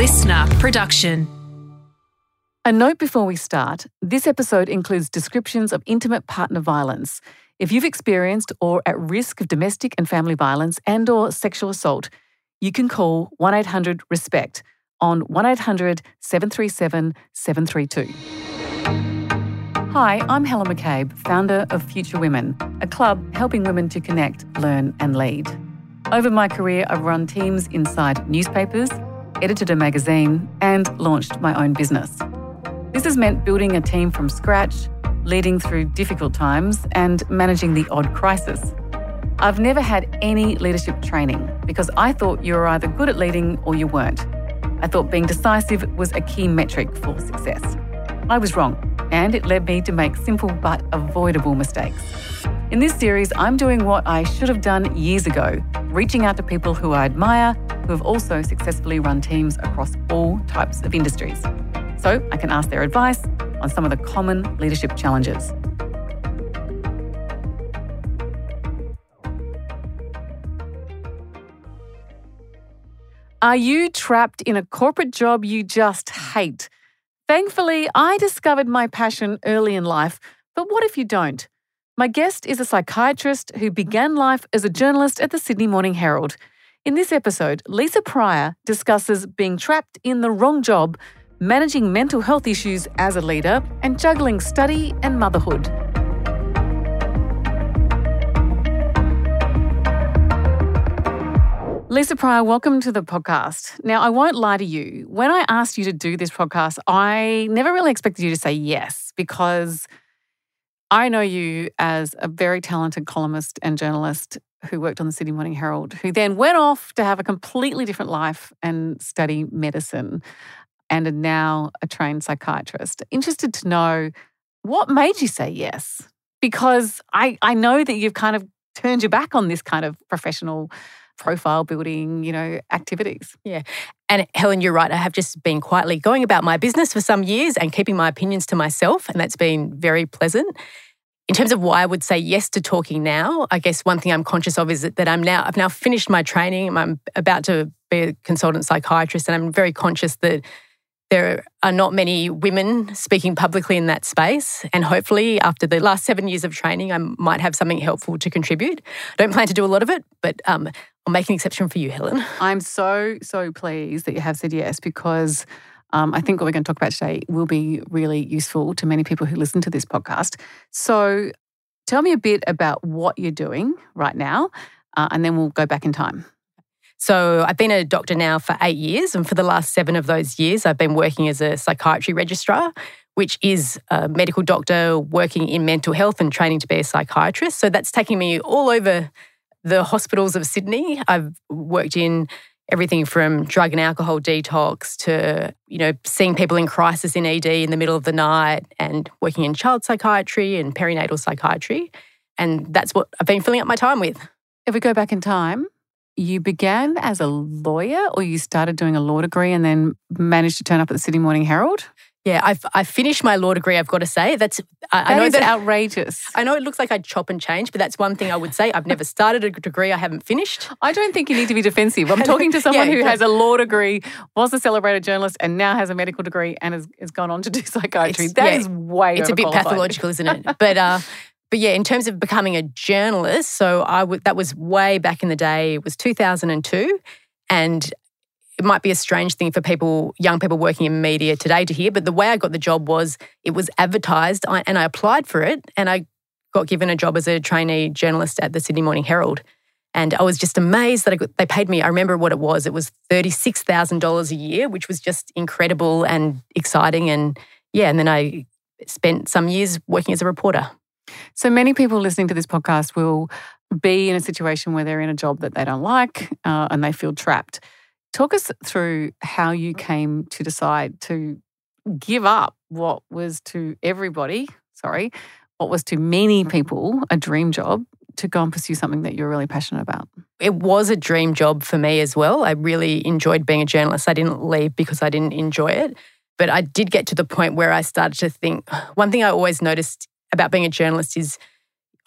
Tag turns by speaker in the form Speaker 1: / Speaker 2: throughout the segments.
Speaker 1: listener production.
Speaker 2: A note before we start this episode includes descriptions of intimate partner violence. If you've experienced or at risk of domestic and family violence and or sexual assault, you can call 1-800 RESPECT on 1-800-737-732. Hi, I'm Helen McCabe, founder of Future Women, a club helping women to connect, learn and lead. Over my career, I've run teams inside newspapers, edited a magazine, and launched my own business. This has meant building a team from scratch, leading through difficult times, and managing the odd crisis. I've never had any leadership training because I thought you were either good at leading or you weren't. I thought being decisive was a key metric for success. I was wrong, and it led me to make simple but avoidable mistakes. In this series, I'm doing what I should have done years ago, reaching out to people who I admire who have also successfully run teams across all types of industries so I can ask their advice on some of the common leadership challenges. Are you trapped in a corporate job you just hate? Thankfully, I discovered my passion early in life, but what if you don't? My guest is a psychiatrist who began life as a journalist at the Sydney Morning Herald. In this episode, Lisa Pryor discusses being trapped in the wrong job managing mental health issues as a leader, and juggling study and motherhood. Lisa Pryor, welcome to the podcast. Now, I won't lie to you. When I asked you to do this podcast, I never really expected you to say yes because I know you as a very talented columnist and journalist who worked on the Sydney Morning Herald, who then went off to have a completely different life and study medicine and are now a trained psychiatrist. Interested to know what made you say yes? Because I, I know that you've kind of turned your back on this kind of professional profile building, you know, activities.
Speaker 3: Yeah. And Helen, you're right. I have just been quietly going about my business for some years and keeping my opinions to myself. And that's been very pleasant. In terms of why I would say yes to talking now, I guess one thing I'm conscious of is that I'm now I've now finished my training. I'm about to be a consultant psychiatrist, and I'm very conscious that there are not many women speaking publicly in that space. And hopefully, after the last seven years of training, I might have something helpful to contribute. I don't plan to do a lot of it, but um, I'll make an exception for you, Helen.
Speaker 2: I'm so, so pleased that you have said yes because um, I think what we're going to talk about today will be really useful to many people who listen to this podcast. So, tell me a bit about what you're doing right now, uh, and then we'll go back in time.
Speaker 3: So I've been a doctor now for eight years, and for the last seven of those years, I've been working as a psychiatry registrar, which is a medical doctor working in mental health and training to be a psychiatrist. So that's taking me all over the hospitals of Sydney. I've worked in everything from drug and alcohol detox to, you know, seeing people in crisis in ED in the middle of the night and working in child psychiatry and perinatal psychiatry. And that's what I've been filling up my time with.
Speaker 2: If we go back in time, you began as a lawyer or you started doing a law degree and then managed to turn up at the Sydney Morning Herald?
Speaker 3: Yeah, I've I finished my law degree. I've got to say that's
Speaker 2: I, that I know is that outrageous.
Speaker 3: I know it looks like I'd chop and change, but that's one thing I would say. I've never started a degree I haven't finished.
Speaker 2: I don't think you need to be defensive. I'm talking to someone yeah, who has a law degree, was a celebrated journalist, and now has a medical degree and has, has gone on to do psychiatry. It's, that yeah, is way.
Speaker 3: It's a bit pathological, isn't it? But uh, but yeah, in terms of becoming a journalist, so I that was way back in the day. It was 2002, and it might be a strange thing for people, young people working in media today to hear. But the way I got the job was it was advertised, and I applied for it, and I got given a job as a trainee journalist at the Sydney Morning Herald. And I was just amazed that got, they paid me. I remember what it was. It was thirty-six thousand dollars a year, which was just incredible and exciting. And yeah, and then I spent some years working as a reporter.
Speaker 2: So many people listening to this podcast will be in a situation where they're in a job that they don't like uh, and they feel trapped. Talk us through how you mm. came to decide to give up what was to everybody, sorry, what was to many mm-hmm. people a dream job to go and pursue something that you're really passionate about?
Speaker 3: It was a dream job for me as well. I really enjoyed being a journalist. I didn't leave because I didn't enjoy it. But I did get to the point where I started to think one thing I always noticed about being a journalist is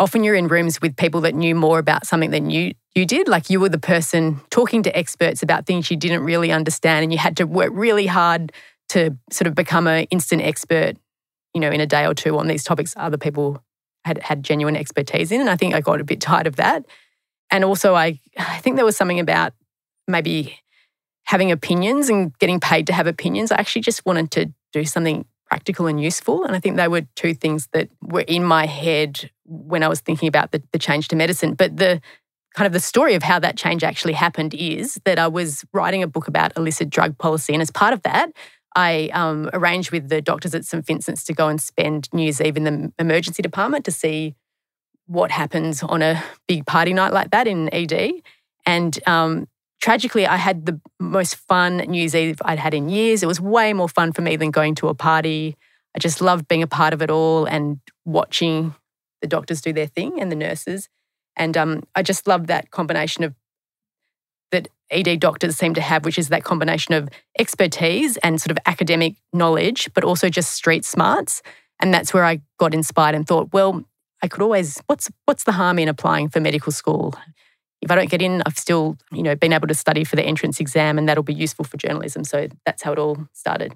Speaker 3: often you're in rooms with people that knew more about something than you you did. Like you were the person talking to experts about things you didn't really understand, and you had to work really hard to sort of become an instant expert, you know, in a day or two on these topics other people had had genuine expertise in. And I think I got a bit tired of that. And also I I think there was something about maybe having opinions and getting paid to have opinions. I actually just wanted to do something practical and useful. And I think they were two things that were in my head when I was thinking about the, the change to medicine. But the kind of the story of how that change actually happened is that I was writing a book about illicit drug policy. And as part of that, I um, arranged with the doctors at St. Vincent's to go and spend New Year's Eve in the emergency department to see what happens on a big party night like that in ED. And um, tragically, I had the most fun New Year's Eve I'd had in years. It was way more fun for me than going to a party. I just loved being a part of it all and watching the doctors do their thing and the nurses. And um, I just loved that combination of that ED doctors seem to have, which is that combination of expertise and sort of academic knowledge, but also just street smarts. And that's where I got inspired and thought, well, I could always what's what's the harm in applying for medical school? If I don't get in, I've still, you know, been able to study for the entrance exam and that'll be useful for journalism. So that's how it all started.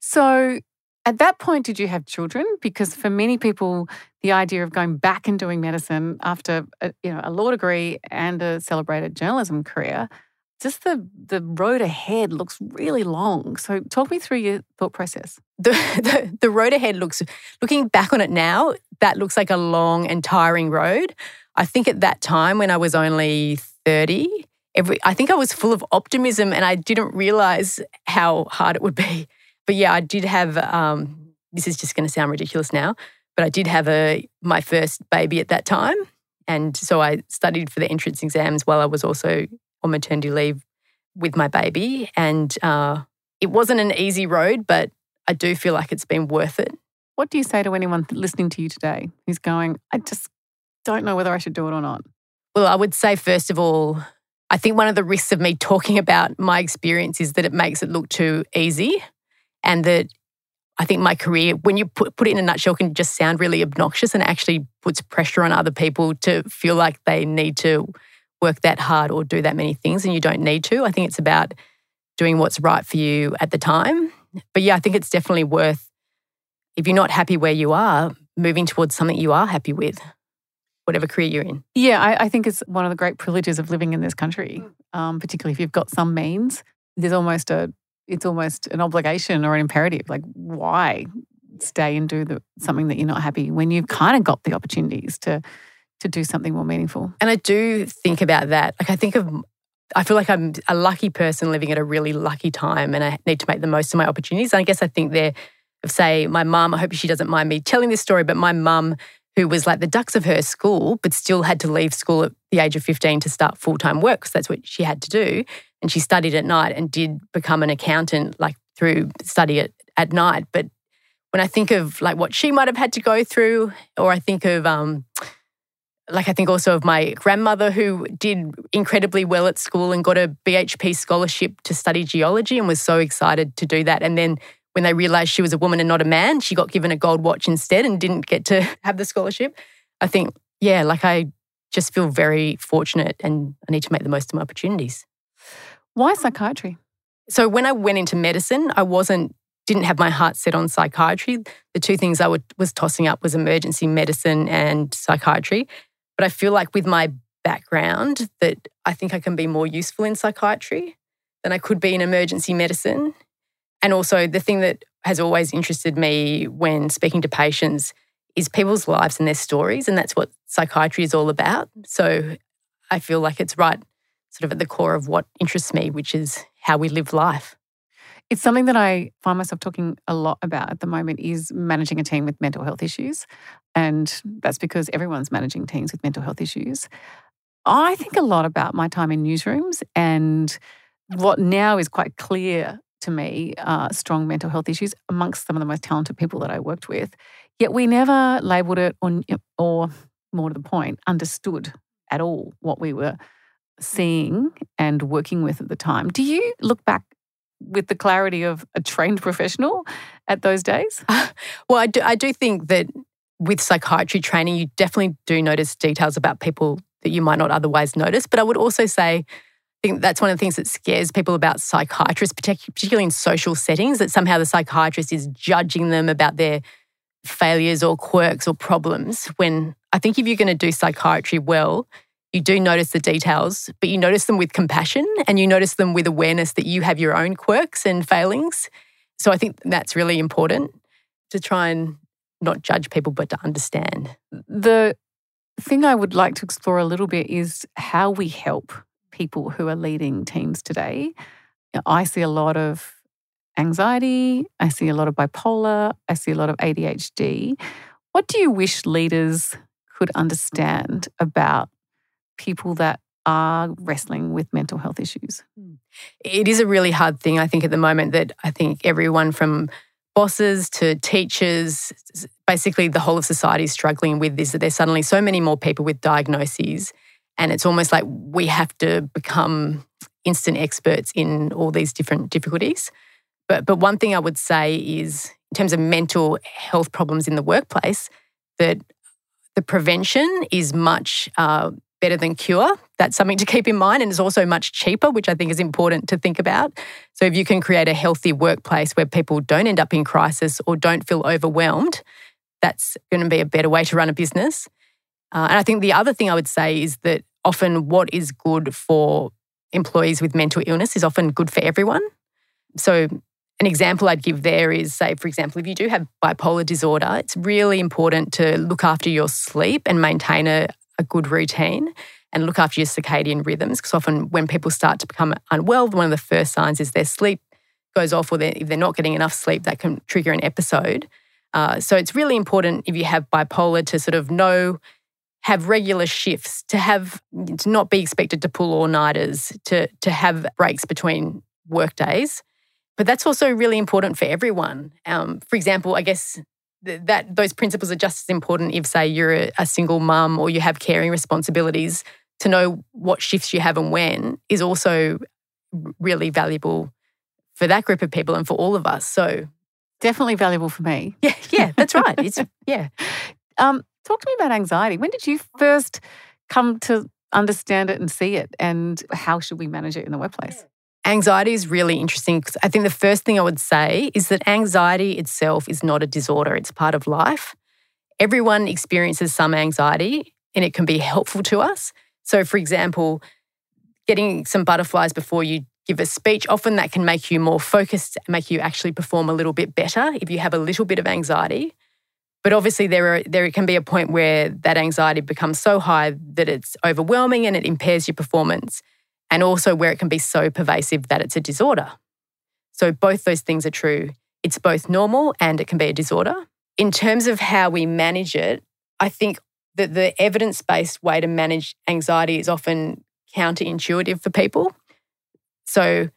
Speaker 2: So at that point, did you have children? Because for many people, the idea of going back and doing medicine after a, you know a law degree and a celebrated journalism career, just the the road ahead looks really long. So talk me through your thought process.
Speaker 3: The, the, the road ahead looks looking back on it now, that looks like a long and tiring road. I think at that time when I was only 30, every I think I was full of optimism and I didn't realize how hard it would be but yeah, I did have. Um, this is just going to sound ridiculous now, but I did have a my first baby at that time, and so I studied for the entrance exams while I was also on maternity leave with my baby, and uh, it wasn't an easy road, but I do feel like it's been worth it.
Speaker 2: What do you say to anyone listening to you today who's going, I just don't know whether I should do it or not?
Speaker 3: Well, I would say, first of all, I think one of the risks of me talking about my experience is that it makes it look too easy and that I think my career, when you put, put it in a nutshell, can just sound really obnoxious and actually puts pressure on other people to feel like they need to work that hard or do that many things, and you don't need to. I think it's about doing what's right for you at the time. But yeah, I think it's definitely worth, if you're not happy where you are, moving towards something you are happy with, whatever career you're in.
Speaker 2: Yeah, I, I think it's one of the great privileges of living in this country, um, particularly if you've got some means. There's almost a it's almost an obligation or an imperative. Like, why stay and do the, something that you're not happy when you've kind of got the opportunities to to do something more meaningful?
Speaker 3: And I do think about that. Like, I think of I feel like I'm a lucky person living at a really lucky time and I need to make the most of my opportunities. And I guess I think there of say my mum, I hope she doesn't mind me telling this story, but my mum who was like the dux of her school, but still had to leave school at the age of 15 to start full time work because that's what she had to do. And she studied at night and did become an accountant like through study at, at night. But when I think of like what she might have had to go through, or I think of, um, like I think also of my grandmother who did incredibly well at school and got a BHP scholarship to study geology and was so excited to do that. And then when they realized she was a woman and not a man, she got given a gold watch instead and didn't get to have the scholarship. I think, yeah, like I just feel very fortunate and I need to make the most of my opportunities.
Speaker 2: Why psychiatry?
Speaker 3: So when I went into medicine, I wasn't didn't have my heart set on psychiatry. The two things I would, was tossing up was emergency medicine and psychiatry. But I feel like with my background that I think I can be more useful in psychiatry than I could be in emergency medicine. And also, the thing that has always interested me when speaking to patients is people's lives and their stories. And that's what psychiatry is all about. So I feel like it's right sort of at the core of what interests me, which is how we live life.
Speaker 2: It's something that I find myself talking a lot about at the moment is managing a team with mental health issues. And that's because everyone's managing teams with mental health issues. I think a lot about my time in newsrooms and what now is quite clear to me uh, strong mental health issues amongst some of the most talented people that I worked with. Yet we never labelled it or, or, more to the point, understood at all what we were seeing and working with at the time. Do you look back with the clarity of a trained professional at those days?
Speaker 3: well, I do, I do think that with psychiatry training, you definitely do notice details about people that you might not otherwise notice. But I would also say, I think that's one of the things that scares people about psychiatrists, particularly in social settings, that somehow the psychiatrist is judging them about their failures or quirks or problems. When I think if you're going to do psychiatry well, you do notice the details, but you notice them with compassion and you notice them with awareness that you have your own quirks and failings. So I think that's really important to try and not judge people, but to understand.
Speaker 2: The thing I would like to explore a little bit is how we help people who are leading teams today. I see a lot of anxiety, I see a lot of bipolar, I see a lot of ADHD. What do you wish leaders could understand about people that are wrestling with mental health issues? Hmm.
Speaker 3: It is a really hard thing, I think, at the moment that I think everyone from bosses to teachers, basically the whole of society is struggling with this that there's suddenly so many more people with diagnoses. And it's almost like we have to become instant experts in all these different difficulties. But, but one thing I would say is, in terms of mental health problems in the workplace, that the prevention is much uh, better than cure. That's something to keep in mind. And it's also much cheaper, which I think is important to think about. So, if you can create a healthy workplace where people don't end up in crisis or don't feel overwhelmed, that's going to be a better way to run a business. Uh, and I think the other thing I would say is that often what is good for employees with mental illness is often good for everyone. So, an example I'd give there is say, for example, if you do have bipolar disorder, it's really important to look after your sleep and maintain a, a good routine and look after your circadian rhythms. Because often when people start to become unwell, one of the first signs is their sleep goes off, or they're, if they're not getting enough sleep, that can trigger an episode. Uh, so it's really important if you have bipolar to sort of know, have regular shifts, to have to not be expected to pull all nighters, to to have breaks between work days. But that's also really important for everyone. Um, for example, I guess that those principles are just as important if, say, you're a, a single mum or you have caring responsibilities. To know what shifts you have and when is also really valuable for that group of people and for all of us. So
Speaker 2: definitely valuable for me.
Speaker 3: Yeah, yeah, that's right. It's yeah.
Speaker 2: Um, talk to me about anxiety. When did you first come to understand it and see it, and how should we manage it in the workplace?
Speaker 3: Anxiety is really interesting I think the first thing I would say is that anxiety itself is not a disorder, it's part of life. Everyone experiences some anxiety and it can be helpful to us. So, for example, getting some butterflies before you give a speech, often that can make you more focused, make you actually perform a little bit better if you have a little bit of anxiety. But obviously, there, are, there can be a point where that anxiety becomes so high that it's overwhelming and it impairs your performance and also where it can be so pervasive that it's a disorder. So both those things are true. It's both normal and it can be a disorder. In terms of how we manage it, I think that the evidence based way to manage anxiety is often counterintuitive for people. So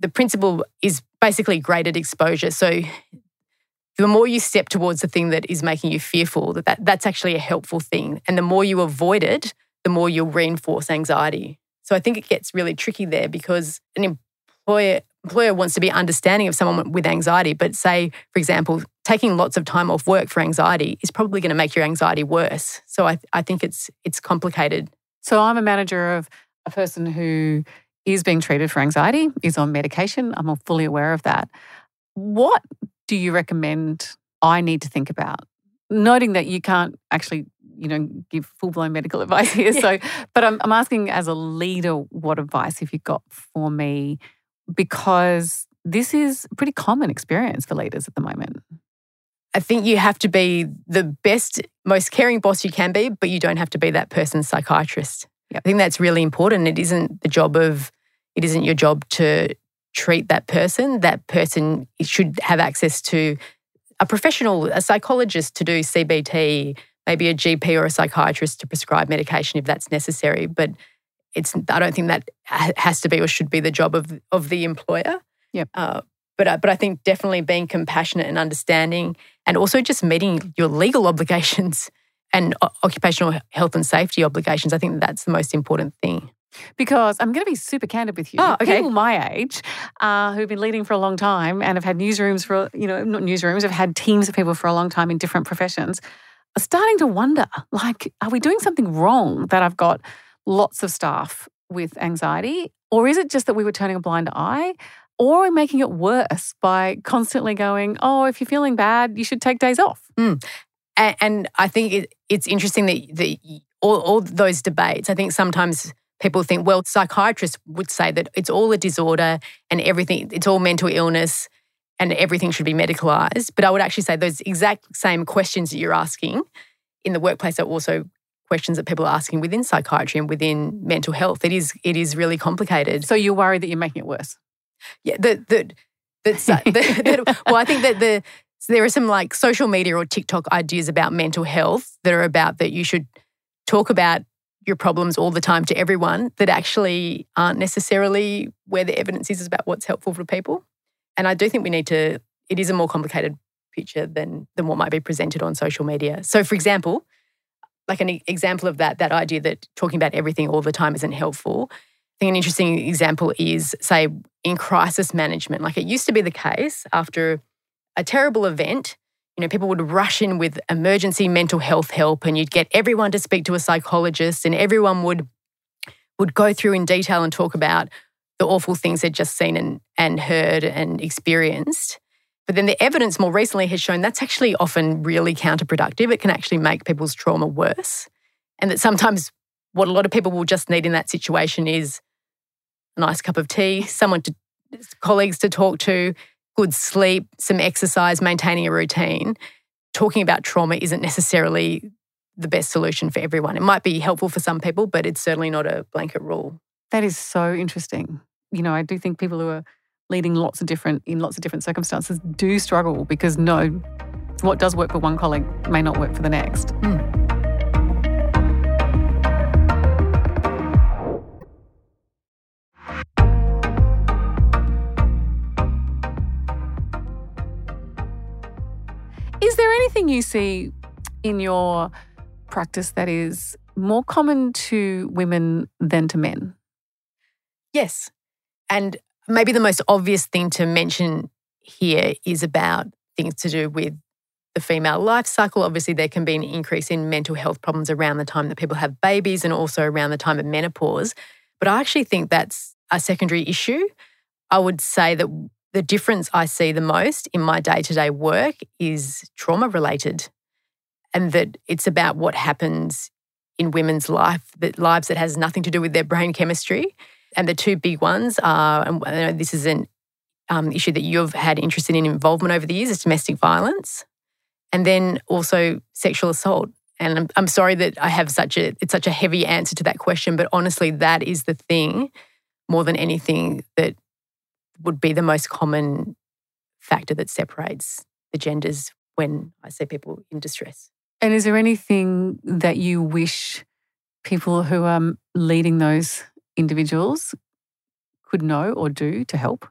Speaker 3: the principle is basically graded exposure. So the more you step towards the thing that is making you fearful, that, that that's actually a helpful thing. And the more you avoid it, the more you'll reinforce anxiety. So I think it gets really tricky there because an employer employer wants to be understanding of someone with anxiety, but say, for example, taking lots of time off work for anxiety is probably going to make your anxiety worse. So I, I think it's it's complicated.
Speaker 2: So I'm a manager of a person who is being treated for anxiety, is on medication. I'm fully aware of that. What do you recommend I need to think about? Noting that you can't actually you know, give full blown medical advice here. So, but I'm, I'm asking as a leader, what advice have you got for me? Because this is a pretty common experience for leaders at the moment.
Speaker 3: I think you have to be the best, most caring boss you can be, but you don't have to be that person's psychiatrist. Yep. I think that's really important. It isn't the job of, it isn't your job to treat that person. That person should have access to a professional, a psychologist to do CBT, maybe a GP or a psychiatrist to prescribe medication if that's necessary. But it's I don't think that has to be or should be the job of of the employer.
Speaker 2: Yep. Uh,
Speaker 3: but uh, but I think definitely being compassionate and understanding, and also just meeting your legal obligations and occupational health and safety obligations. I think that's the most important thing.
Speaker 2: Because I'm going to be super candid with you.
Speaker 3: Oh, okay.
Speaker 2: People my age uh, who've been leading for a long time and have had newsrooms for, you know, not newsrooms, have had teams of people for a long time in different professions starting to wonder like, are we doing something wrong that I've got lots of staff with anxiety? Or is it just that we were turning a blind eye? Or are we making it worse by constantly going, oh, if you're feeling bad, you should take days off?
Speaker 3: Mm. And, and, I think it, it's interesting that, that all, all those debates, I think sometimes people think, well, psychiatrists would say that it's all a disorder and everything, it's all mental illness and everything should be medicalized. But I would actually say those exact same questions that you're asking in the workplace are also questions that people are asking within psychiatry and within mental health. It is it is really complicated.
Speaker 2: So you're worried that you're making it worse?
Speaker 3: Yeah, the the, that's the, the, well, I think that the so there are some like social media or TikTok ideas about mental health that are about that you should talk about your problems all the time to everyone that actually aren't necessarily where the evidence is about what's helpful for people. And I do think we need to, it is a more complicated picture than, than what might be presented on social media. So, for example, like an example of that, that idea that talking about everything all the time isn't helpful. I think an interesting example is, say, in crisis management. Like it used to be the case after a terrible event, you know, people would rush in with emergency mental health help and you'd get everyone to speak to a psychologist and everyone would would go through in detail and talk about the awful things they'd just seen and, and heard and experienced. But then the evidence more recently has shown that's actually often really counterproductive. It can actually make people's trauma worse. And that sometimes what a lot of people will just need in that situation is a nice cup of tea, someone to, colleagues to talk to, good sleep, some exercise, maintaining a routine. Talking about trauma isn't necessarily the best solution for everyone. It might be helpful for some people, but it's certainly not a blanket rule.
Speaker 2: That is so interesting you know, I do think people who are leading lots of different in lots of different circumstances do struggle because no, what does work for one colleague may not work for the next. Mm. Is there anything you see in your practice that is more common to women than to men?
Speaker 3: Yes. And maybe the most obvious thing to mention here is about things to do with the female life cycle. Obviously, there can be an increase in mental health problems around the time that people have babies and also around the time of menopause. But I actually think that's a secondary issue. I would say that the difference I see the most in my day to day work is trauma related, and that it's about what happens in women's life, that lives that has nothing to do with their brain chemistry. And the two big ones are, and this is an um, issue that you've had interest in involvement over the years, is domestic violence, and then also sexual assault. And I'm, I'm sorry that I have such a it's such a heavy answer to that question, but honestly, that is the thing more than anything that would be the most common factor that separates the genders when I see people in distress.
Speaker 2: And is there anything that you wish people who are leading those individuals could know or do to help?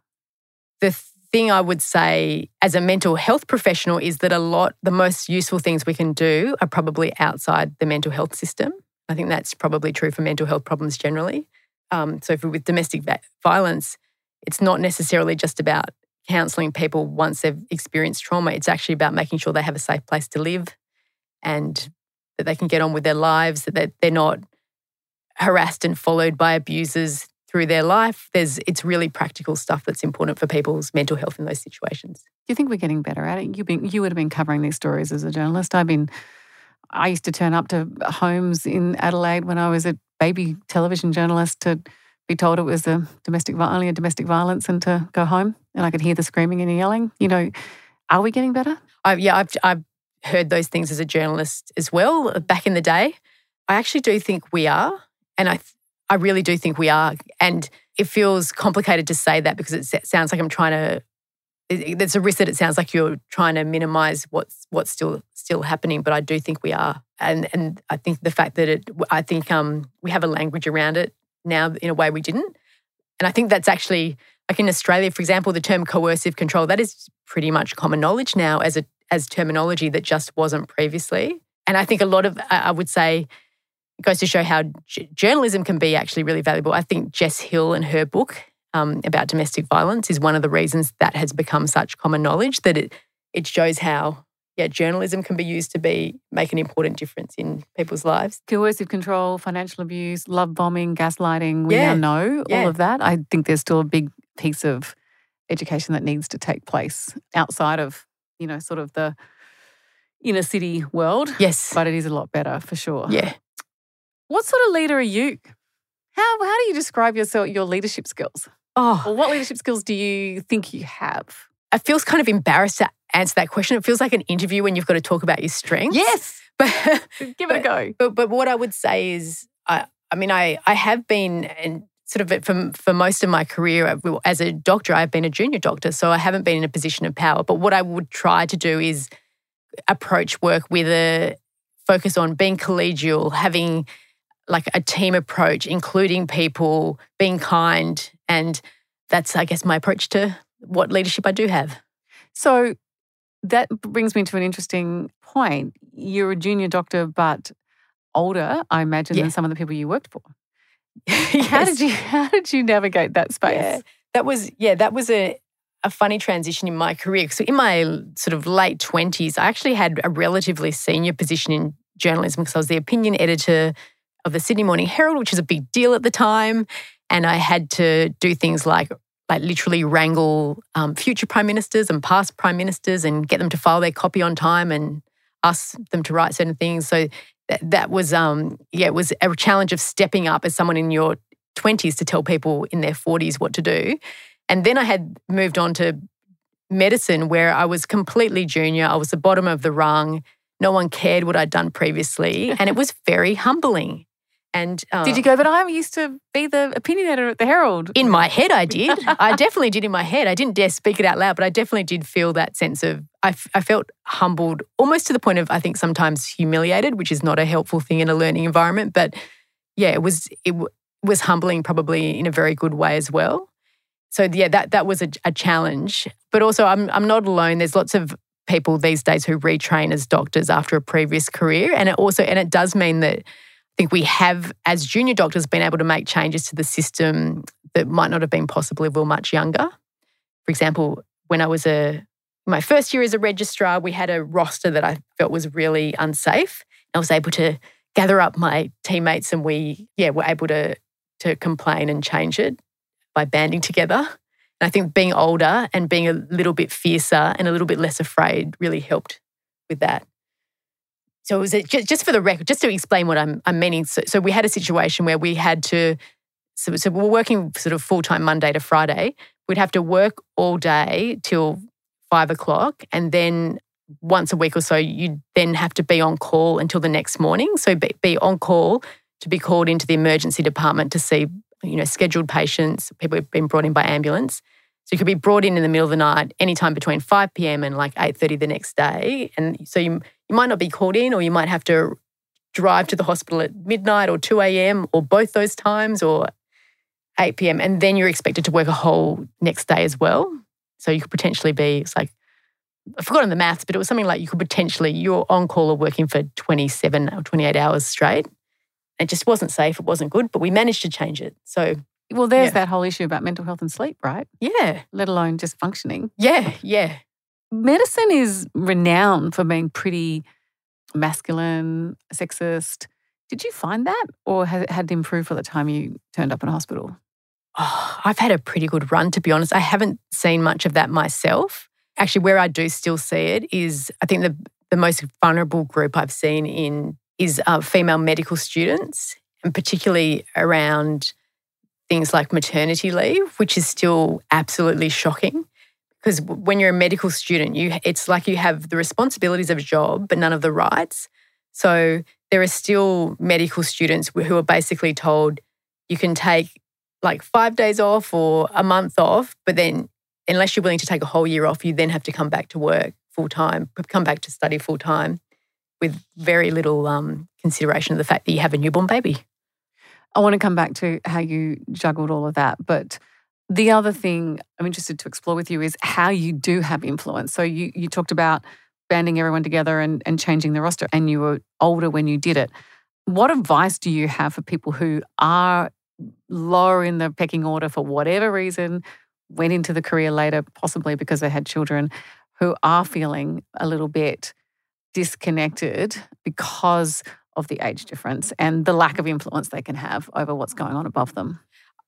Speaker 3: The thing I would say as a mental health professional is that a lot, the most useful things we can do are probably outside the mental health system. I think that's probably true for mental health problems generally. Um, so, for, with domestic violence, it's not necessarily just about counselling people once they've experienced trauma. It's actually about making sure they have a safe place to live and that they can get on with their lives, that they're not harassed and followed by abusers through their life. There's it's really practical stuff that's important for people's mental health in those situations.
Speaker 2: Do you think we're getting better at it? You been you would have been covering these stories as a journalist. I've been I used to turn up to homes in Adelaide when I was a baby television journalist to be told it was a domestic only a domestic violence and to go home and I could hear the screaming and the yelling. You know, are we getting better?
Speaker 3: I, yeah, I've I've heard those things as a journalist as well back in the day. I actually do think we are. And I, I really do think we are. And it feels complicated to say that because it sounds like I'm trying to. There's a risk that it sounds like you're trying to minimize what's what's still still happening, but I do think we are, and and I think the fact that it, I think um, we have a language around it now in a way we didn't, and I think that's actually like in Australia, for example, the term coercive control that is pretty much common knowledge now as a as terminology that just wasn't previously, and I think a lot of I would say it goes to show how j- journalism can be actually really valuable. I think Jess Hill and her book um, about domestic violence is one of the reasons that has become such common knowledge that it it shows how yeah, journalism can be used to be make an important difference in people's lives.
Speaker 2: Coercive control, financial abuse, love bombing, gaslighting. We
Speaker 3: Yeah.
Speaker 2: now know
Speaker 3: Yeah.
Speaker 2: all of that. I think there's still a big piece of education that needs to take place outside of, you know, sort of the inner city world.
Speaker 3: Yes.
Speaker 2: But it is a lot better for sure.
Speaker 3: yeah.
Speaker 2: What sort of leader are you? How how do you describe yourself your leadership skills?
Speaker 3: Oh,
Speaker 2: Or what leadership skills do you think you have?
Speaker 3: I feels kind of embarrassed to answer that question. It feels like an interview when you've got to talk about your strengths.
Speaker 2: Yes.
Speaker 3: But
Speaker 2: Give it a go.
Speaker 3: But but what I would say is, I I mean, I I have been and sort of for for most of my career as a doctor, I've been a junior doctor, so I haven't been in a position of power. But what I would try to do is approach work with a focus on being collegial, having like a team approach, including people, being kind, and that's I guess my approach to what leadership I do have.
Speaker 2: So that brings me to an interesting point. You're a junior doctor, but older, I imagine,
Speaker 3: Yeah.
Speaker 2: than some of the people you worked for. How did you how did you navigate that space?
Speaker 3: Yeah, that was yeah, that was a a funny transition in my career. So in my sort of late twenties, I actually had a relatively senior position in journalism because I was the opinion editor of the Sydney Morning Herald, which was a big deal at the time, and I had to do things like like literally wrangle um, future prime ministers and past prime ministers and get them to file their copy on time and ask them to write certain things. So that, that was um yeah, it was a challenge of stepping up as someone in your 20s to tell people in their 40s what to do. And then I had moved on to medicine where I was completely junior. I was the bottom of the rung. No one cared what I'd done previously. And it was very humbling. And uh,
Speaker 2: Did you go, but I used to be the opinion editor at the Herald?
Speaker 3: in my head, I did. I definitely did in my head. I didn't dare speak it out loud, but I definitely did feel that sense of, I, f- I felt humbled almost to the point of, I think, sometimes humiliated, which is not a helpful thing in a learning environment. But yeah, it was, it w- was humbling probably in a very good way as well. So yeah, that, that was a, a challenge. But also, I'm, I'm not alone. There's lots of people these days who retrain as doctors after a previous career. And it also, and it does mean that think we have, as junior doctors, been able to make changes to the system that might not have been possible if we were much younger. For example, when I was a my first year as a registrar, we had a roster that I felt was really unsafe. I was able to gather up my teammates and we, yeah, were able to to complain and change it by banding together. And I think being older and being a little bit fiercer and a little bit less afraid really helped with that. So it was a, just, just for the record, just to explain what I'm, I'm meaning. So, so we had a situation where we had to, so, so we we're working sort of full time Monday to Friday. We'd have to work all day till five o'clock, and then once a week or so, you'd then have to be on call until the next morning. So be, be on call to be called into the emergency department to see, you know, scheduled patients, people who've been brought in by ambulance. So you could be brought in in the middle of the night, anytime between 5 p.m. and like 8.30 the next day. And so you, you might not be called in or you might have to drive to the hospital at midnight or 2 a.m. or both those times or 8 p.m. And then you're expected to work a whole next day as well. So you could potentially be, it's like, I've forgotten the maths, but it was something like you could potentially, you're on call or working for 27 or 28 hours straight. It just wasn't safe. It wasn't good, but we managed to change it. So,
Speaker 2: Well, there's
Speaker 3: Yeah.
Speaker 2: that whole issue about mental health and sleep, right?
Speaker 3: yeah,
Speaker 2: Let alone just functioning.
Speaker 3: yeah, yeah.
Speaker 2: Medicine is renowned for being pretty masculine, sexist. Did you find that, or has it had to improve for the time you turned up in hospital?
Speaker 3: Oh, I've had a pretty good run, to be honest. I haven't seen much of that myself. Actually, where I do still see it is I think the, the most vulnerable group I've seen in is uh, female medical students, and particularly around things like maternity leave, which is still absolutely shocking. Because when you're a medical student, you it's like you have the responsibilities of a job, but none of the rights. So there are still medical students who are basically told you can take like five days off or a month off, but then unless you're willing to take a whole year off, you then have to come back to work full time, come back to study full time with very little um, consideration of the fact that you have a newborn baby.
Speaker 2: I want to come back to how you juggled all of that, but the other thing I'm interested to explore with you is how you do have influence. So you you talked about banding everyone together and, and changing the roster, and you were older when you did it. What advice do you have for people who are lower in the pecking order for whatever reason, went into the career later, possibly because they had children, who are feeling a little bit disconnected because of the age difference and the lack of influence they can have over what's going on above them.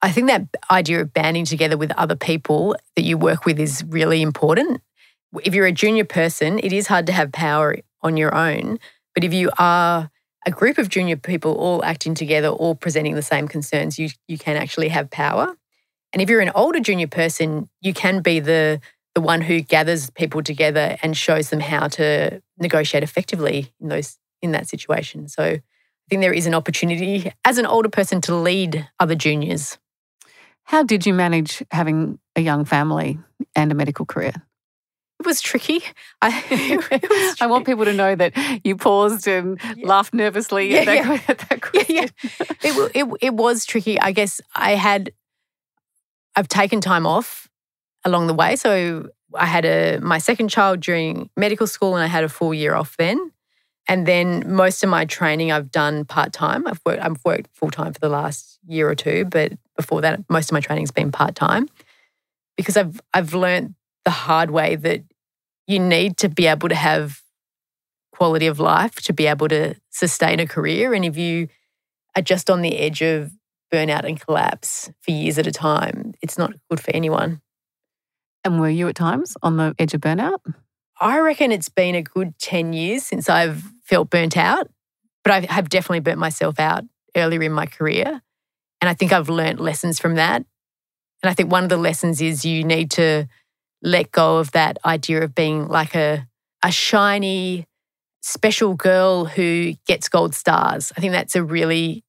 Speaker 3: I think that idea of banding together with other people that you work with is really important. If you're a junior person, it is hard to have power on your own. But if you are a group of junior people all acting together, all presenting the same concerns, you, you can actually have power. And if you're an older junior person, you can be the the one who gathers people together and shows them how to negotiate effectively in those in that situation. So I think there is an opportunity as an older person to lead other juniors.
Speaker 2: How did you manage having a young family and a medical career?
Speaker 3: It was tricky. I,
Speaker 2: was tricky. I want people to know that you paused and yeah. laughed nervously yeah, at, that, yeah. at that question. Yeah,
Speaker 3: it, it, it was tricky. I guess I had, I've taken time off along the way. So I had a my second child during medical school and I had a full year off then. And then most of my training I've done part time. I've worked I've worked full time for the last year or two, but before that most of my training's been part time. Because I've I've learned the hard way that you need to be able to have quality of life to be able to sustain a career and if you are just on the edge of burnout and collapse for years at a time, it's not good for anyone.
Speaker 2: And were you at times on the edge of burnout?
Speaker 3: I reckon it's been a good 10 years since I've felt burnt out, but I have definitely burnt myself out earlier in my career. And I think I've learnt lessons from that. And I think one of the lessons is you need to let go of that idea of being like a, a shiny, special girl who gets gold stars. I think that's a really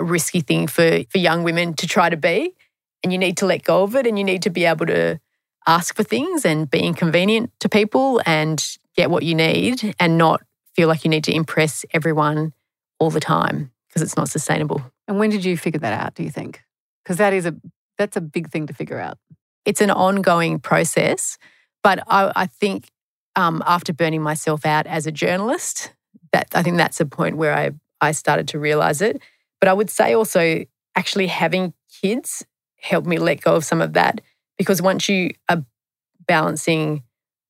Speaker 3: risky thing for, for young women to try to be. And you need to let go of it and you need to be able to ask for things and be inconvenient to people and get what you need and not feel like you need to impress everyone all the time because it's not sustainable.
Speaker 2: And when did you figure that out, do you think? Because that is a that's a big thing to figure out.
Speaker 3: It's an ongoing process, but I, I think um, after burning myself out as a journalist, that I think that's a point where I I started to realize it. But I would say also actually having kids helped me let go of some of that because once you are balancing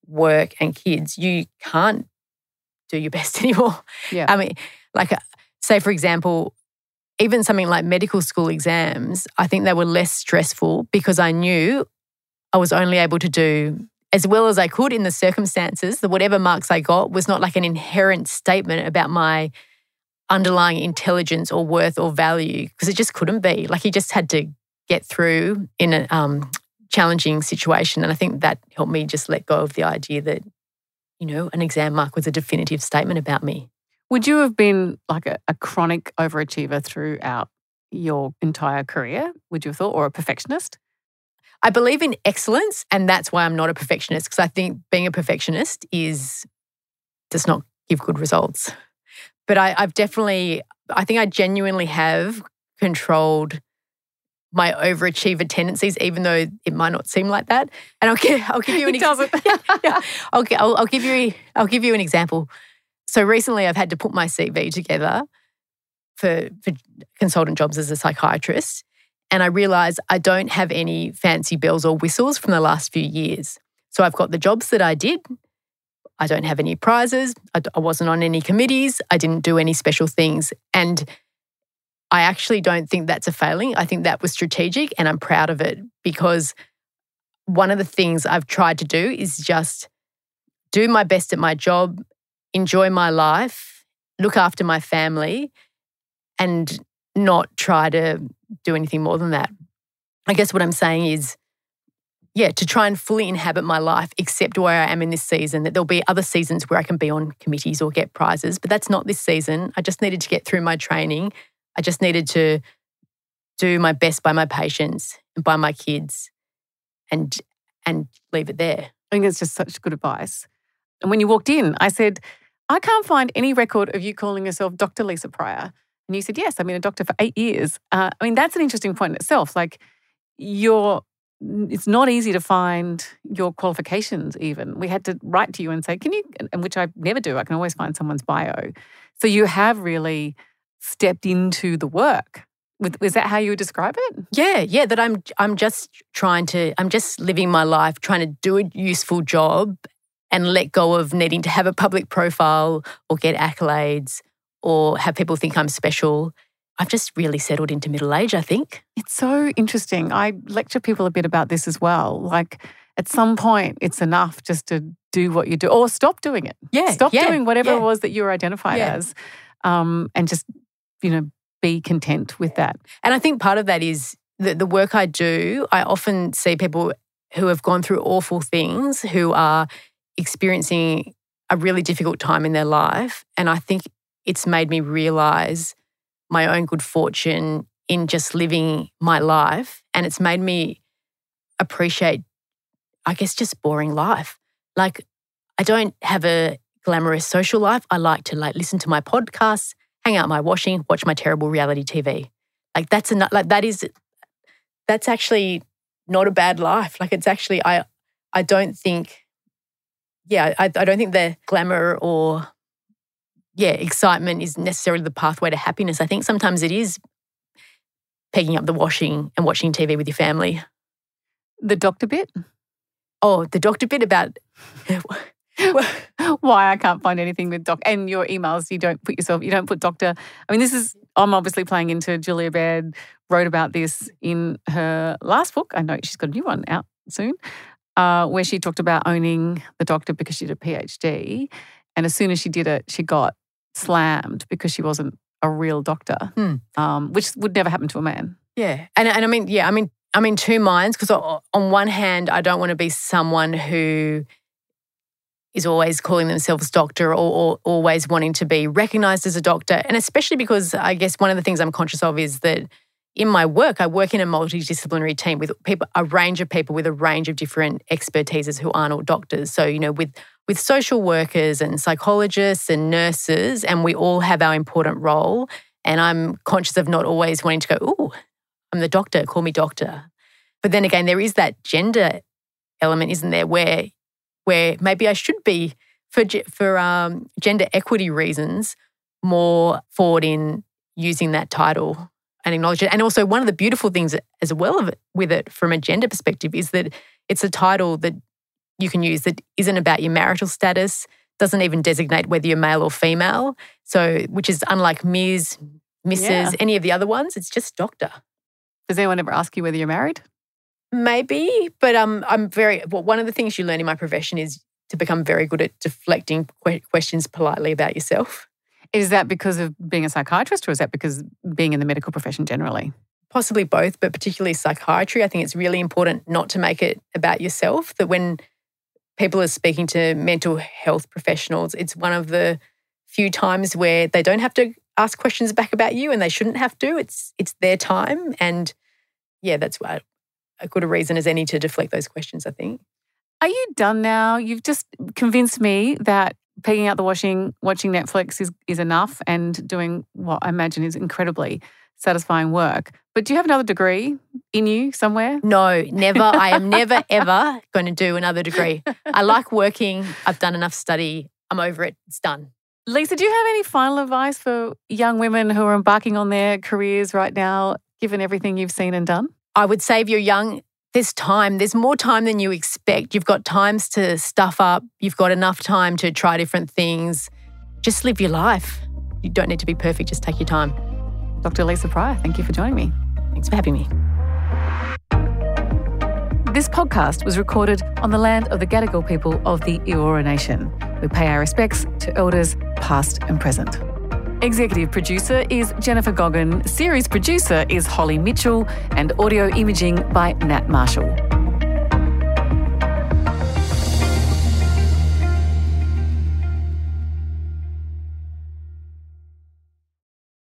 Speaker 3: work and kids, you can't do your best anymore.
Speaker 2: Yeah. I
Speaker 3: mean, like, uh, say, for example, even something like medical school exams, I think they were less stressful because I knew I was only able to do as well as I could in the circumstances. That whatever marks I got was not like an inherent statement about my underlying intelligence or worth or value because it just couldn't be. Like you just had to get through in a um, challenging situation. And I think that helped me just let go of the idea that, you know, an exam mark was a definitive statement about me.
Speaker 2: Would you have been like a, a chronic overachiever throughout your entire career, would you have thought, or a perfectionist?
Speaker 3: I believe in excellence, and that's why I'm not a perfectionist, because I think being a perfectionist is does not give good results. But I, I've definitely, I think I genuinely have controlled my overachiever tendencies, even though it might not seem like that. And I'll give, I'll give you an
Speaker 2: example.
Speaker 3: yeah, yeah. I'll, I'll, I'll, give you I'll give you an example. So recently, I've had to put my CV together for for consultant jobs as a psychiatrist, and I realised I don't have any fancy bells or whistles from the last few years. So I've got the jobs that I did. I don't have any prizes. I, I wasn't on any committees. I didn't do any special things, and I actually don't think that's a failing. I think that was strategic and I'm proud of it because one of the things I've tried to do is just do my best at my job, enjoy my life, look after my family, and not try to do anything more than that. I guess what I'm saying is, yeah, to try and fully inhabit my life, except where I am in this season, that there'll be other seasons where I can be on committees or get prizes, but that's not this season. I just needed to get through my training I just needed to do my best by my patients and by my kids and and leave it there.
Speaker 2: I think it's just such good advice. And when you walked in, I said, I can't find any record of you calling yourself Dr. Lisa Pryor. And you said, Yes, I've been a doctor for eight years. Uh, I mean, that's an interesting point in itself. Like, you're, it's not easy to find your qualifications, even. We had to write to you and say, Can you, and which I never do, I can always find someone's bio. So you have really stepped into the work. Was that how you would describe it?
Speaker 3: Yeah, yeah. That I'm I'm just trying to I'm just living my life, trying to do a useful job and let go of needing to have a public profile or get accolades or have people think I'm special. I've just really settled into middle age, I think.
Speaker 2: It's so interesting. I lecture people a bit about this as well. Like at some point, it's enough just to do what you do or stop doing it.
Speaker 3: Yeah.
Speaker 2: Stop
Speaker 3: yeah,
Speaker 2: doing whatever
Speaker 3: yeah.
Speaker 2: it was that you were identified
Speaker 3: Yeah.
Speaker 2: as um, and just, you know, be content with that.
Speaker 3: And I think part of that is the, the work I do. I often see people who have gone through awful things who are experiencing a really difficult time in their life. And I think it's made me realize my own good fortune in just living my life. And it's made me appreciate, I guess, just boring life. Like, I don't have a glamorous social life. I like to like listen to my podcasts, hang out my washing, watch my terrible reality TV. Like that's enough. Like that is, that's actually not a bad life. Like it's actually, I, I don't think, yeah, I, I don't think the glamour or, yeah, excitement is necessarily the pathway to happiness. I think sometimes it is picking up the washing and watching TV with your family.
Speaker 2: The doctor bit,
Speaker 3: Oh, the doctor bit about
Speaker 2: why I can't find anything with doc and your emails. You don't put yourself, you don't put doctor. I mean, this is, I'm obviously playing into Julia Baird wrote about this in her last book. I know she's got a new one out soon, uh, where she talked about owning the doctor because she did a PhD. And as soon as she did it, she got slammed because she wasn't a real doctor,
Speaker 3: Hmm.
Speaker 2: um, which would never happen to a man.
Speaker 3: Yeah, and and I mean, yeah, I mean, I'm in two minds because on one hand, I don't want to be someone who is always calling themselves doctor or, or always wanting to be recognized as a doctor, and especially because I guess one of the things I'm conscious of is that in my work, I work in a multidisciplinary team with people, a range of people with a range of different expertises who aren't all doctors. So you know, with with social workers and psychologists and nurses, and we all have our important role. And I'm conscious of not always wanting to go, ooh, I'm the doctor, call me doctor. But then again, there is that gender element, isn't there, where where maybe I should be for for um, gender equity reasons more forward in using that title and acknowledge it. And also, one of the beautiful things as well of it, with it from a gender perspective is that it's a title that you can use that isn't about your marital status, doesn't even designate whether you're male or female. So, which is unlike Ms., Mrs.,
Speaker 2: Yeah.
Speaker 3: any of the other ones, it's just doctor.
Speaker 2: Does anyone ever ask you whether you're married?
Speaker 3: Maybe, but um, I'm very. Well, one of the things you learn in my profession is to become very good at deflecting que- questions politely about yourself.
Speaker 2: Is that because of being a psychiatrist or is that because being in the medical profession generally?
Speaker 3: Possibly both, but particularly psychiatry. I think it's really important not to make it about yourself. That when people are speaking to mental health professionals, it's one of the few times where they don't have to ask questions back about you, and they shouldn't have to. It's it's their time, and yeah, that's why a good a reason as any to deflect those questions. I think.
Speaker 2: Are you done now? You've just convinced me that pegging out the washing, watching Netflix is, is enough and doing what I imagine is incredibly satisfying work. But do you have another degree in you somewhere?
Speaker 3: No, never. I am never, ever going to do another degree. I like working. I've done enough study. I'm over it. It's done.
Speaker 2: Lisa, do you have any final advice for young women who are embarking on their careers right now, given everything you've seen and done?
Speaker 3: I would say if you're young, there's time. There's more time than you expect. You've got times to stuff up. You've got enough time to try different things. Just live your life. You don't need to be perfect. Just take your time.
Speaker 2: Dr. Lisa Pryor, thank you for joining me.
Speaker 3: Thanks for having me.
Speaker 2: This podcast was recorded on the land of the Gadigal people of the Eora Nation. We pay our respects to elders past and present. Executive producer is Jennifer Goggin, series producer is Holly Mitchell, and audio imaging by Nat Marshall.